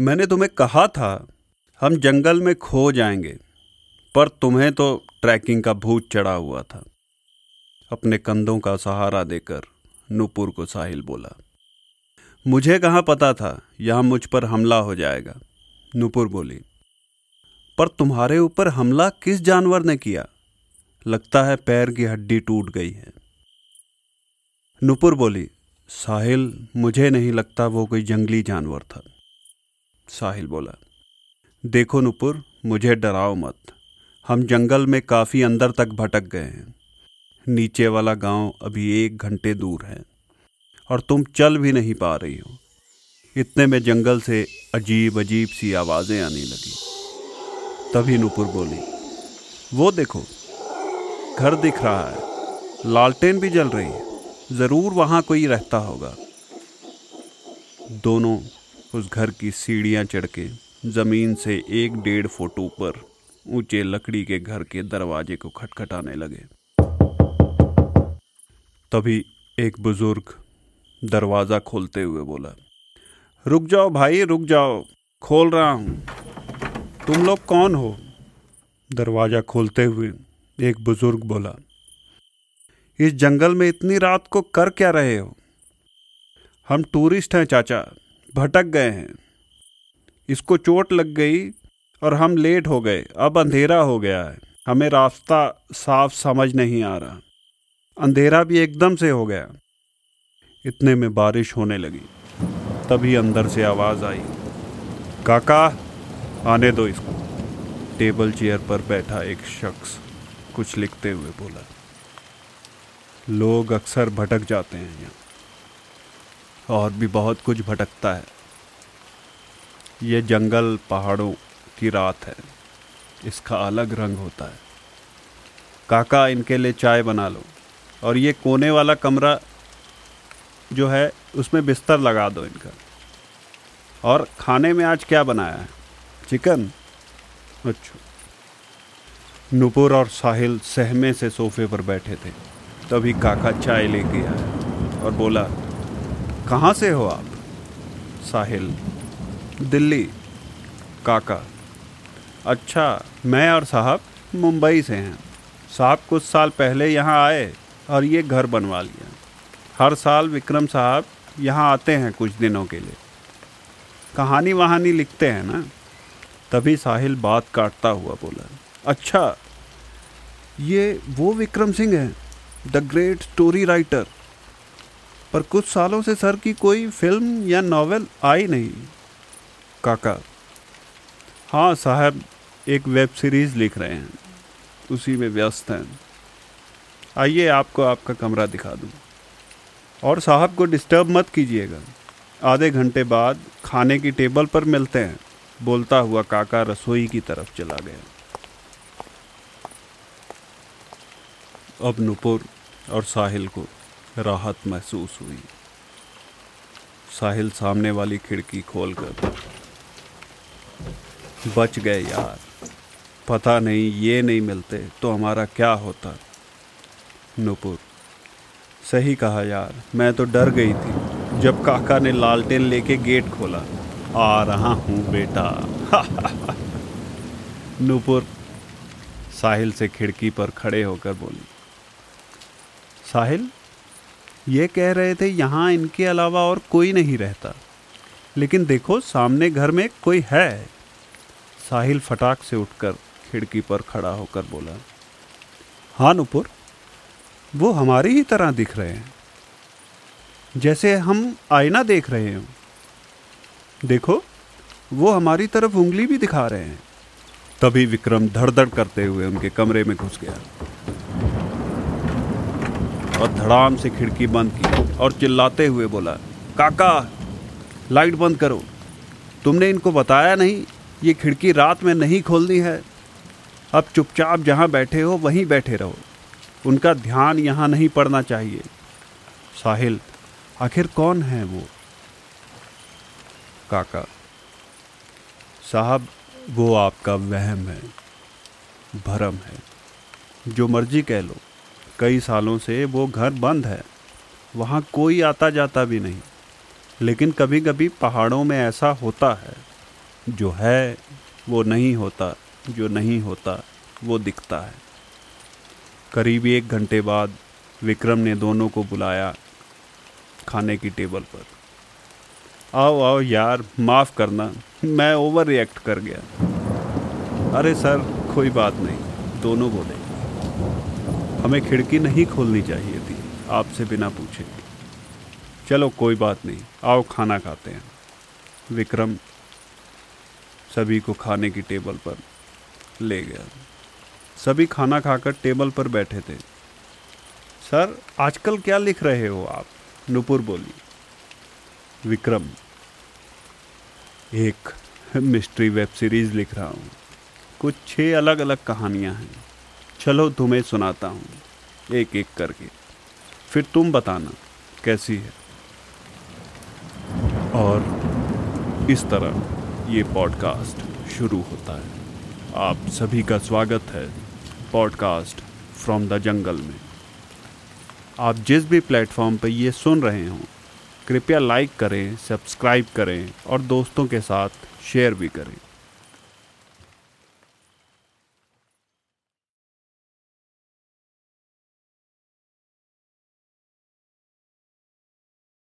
मैंने तुम्हें कहा था, हम जंगल में खो जाएँगे, पर तुम्हें तो ट्रैकिंग का भूत चढ़ा हुआ था। अपने कंधों का सहारा देकर नूपुर को साहिल बोला, मुझे कहाँ पता था यहाँ मुझ पर हमला हो जाएगा? नूपुर बोली, पर तुम्हारे ऊपर हमला किस जानवर ने किया? लगता है पैर की हड्डी टूट गई है। नुपुर बोली, साहिल, मुझे नहीं लगता वो कोई जंगली जानवर था। साहिल बोला, देखो नुपुर, मुझे डराओ मत। हम जंगल में काफ़ी अंदर तक भटक गए हैं। नीचे वाला गाँव अभी एक घंटे दूर है, और तुम चल भी नहीं पा रही हो। इतने में जंगल से अजीब अजीब सी आवाज़ें आने लगी। तभी नुपुर बोली, वो देखो, घर दिख रहा है। लालटेन भी जल रही है। ज़रूर वहाँ कोई रहता होगा दोनों उस घर की सीढ़ियाँ चढ़ के ज़मीन से एक डेढ़ फुट ऊपर ऊँचे लकड़ी के घर के दरवाजे को खटखटाने लगे। तभी एक बुज़ुर्ग दरवाज़ा खोलते हुए बोला, रुक जाओ भाई, रुक जाओ, खोल रहा हूँ। तुम लोग कौन हो? दरवाज़ा खोलते हुए एक बुज़ुर्ग बोला, इस जंगल में इतनी रात को कर क्या रहे हो? हम टूरिस्ट हैं, चाचा। भटक गए हैं। इसको चोट लग गई और हम लेट हो गए। अब अंधेरा हो गया है। हमें रास्ता साफ़ समझ नहीं आ रहा। अंधेरा भी एकदम से हो गया। इतने में बारिश होने लगी। तभी अंदर से आवाज़ आई। काका, आने दो इसको। टेबल चेयर पर बैठा एक शख्स कुछ लिखते हुए बोला। लोग अक्सर भटक जाते हैं यहाँ। और भी बहुत कुछ भटकता है। ये जंगल पहाड़ों की रात है। इसका अलग रंग होता है। काका, इनके लिए चाय बना लो। और ये कोने वाला कमरा जो है, उसमें बिस्तर लगा दो इनका। और खाने में आज क्या बनाया है? चिकन? अच्छा। नुपुर और साहिल सहमे से सोफे पर बैठे थे। तभी काका चाय लेके आया और बोला कहाँ से हो आप? साहिल, दिल्ली। काका अच्छा मैं और साहब मुंबई से हैं। साहब कुछ साल पहले यहाँ आए और ये घर बनवा लिया। हर साल विक्रम साहब यहाँ आते हैं कुछ दिनों के लिए। कहानी वहानी लिखते हैं ना? तभी साहिल बात काटता हुआ बोला अच्छा ये वो विक्रम सिंह हैं, द ग्रेट स्टोरी राइटर। पर कुछ सालों से सर की कोई फ़िल्म या नॉवेल आई नहीं। काका हाँ साहब, एक वेब सीरीज़ लिख रहे हैं। उसी में व्यस्त हैं। आइए आपको आपका कमरा दिखा दूँ। और साहब को डिस्टर्ब मत कीजिएगा। आधे घंटे बाद खाने की टेबल पर मिलते हैं। बोलता हुआ काका रसोई की तरफ़ चला गया। अब नुपुर और साहिल को राहत महसूस हुई। साहिल सामने वाली खिड़की खोलकर, बच गए यार। पता नहीं, ये नहीं मिलते तो हमारा क्या होता? नुपुर, सही कहा यार, मैं तो डर गई थी, जब काका ने लालटेन लेके गेट खोला। आ रहा हूँ बेटा। नूपुर साहिल से खिड़की पर खड़े होकर बोली, साहिल ये कह रहे थे, यहाँ इनके अलावा और कोई नहीं रहता। लेकिन देखो, सामने घर में कोई है। साहिल फटाक से उठकर खिड़की पर खड़ा होकर बोला हाँ नुपुर, वो हमारी ही तरह दिख रहे हैं। जैसे हम आईना देख रहे हो। देखो, वो हमारी तरफ़ उंगली भी दिखा रहे हैं। तभी विक्रम धड़ धड़ करते हुए उनके कमरे में घुस गया। और धड़ाम से खिड़की बंद की और चिल्लाते हुए बोला, काका, लाइट बंद करो। तुमने इनको बताया नहीं, ये खिड़की रात में नहीं खोलनी है। अब चुपचाप जहाँ बैठे हो, वहीं बैठे रहो। उनका ध्यान यहाँ नहीं पड़ना चाहिए। साहिल, आखिर कौन है वो? काका, साहब, वो आपका वहम है, भरम है। जो मर्ज़ी कह लो। कई सालों से वो घर बंद है। वहाँ कोई आता जाता भी नहीं। लेकिन कभी कभी पहाड़ों में ऐसा होता है, जो है, वो नहीं होता, जो नहीं होता, वो दिखता है। करीब एक घंटे बाद विक्रम ने दोनों को बुलाया खाने की टेबल पर। आओ आओ यार, माफ़ करना, मैं ओवर रिएक्ट कर गया। अरे सर, कोई बात नहीं, दोनों बोले। हमें खिड़की नहीं खोलनी चाहिए थी। आपसे बिना पूछे। चलो, कोई बात नहीं। आओ, खाना खाते हैं। विक्रम सभी को खाने की टेबल पर ले गया। सभी खाना खाकर टेबल पर बैठे थे। सर, आजकल क्या लिख रहे हो आप? नुपुर बोली। विक्रम, एक मिस्ट्री वेब सीरीज़ लिख रहा हूँ। कुछ छः अलग अलग कहानियाँ हैं। चलो तुम्हें सुनाता हूँ। एक एक करके। फिर तुम बताना, कैसी है? और इस तरह ये पॉडकास्ट शुरू होता है। आप सभी का स्वागत है पॉडकास्ट फ्रॉम द जंगल में। आप जिस भी प्लेटफॉर्म पर ये सुन रहे हों, कृपया लाइक करें, सब्सक्राइब करें और दोस्तों के साथ शेयर भी करें।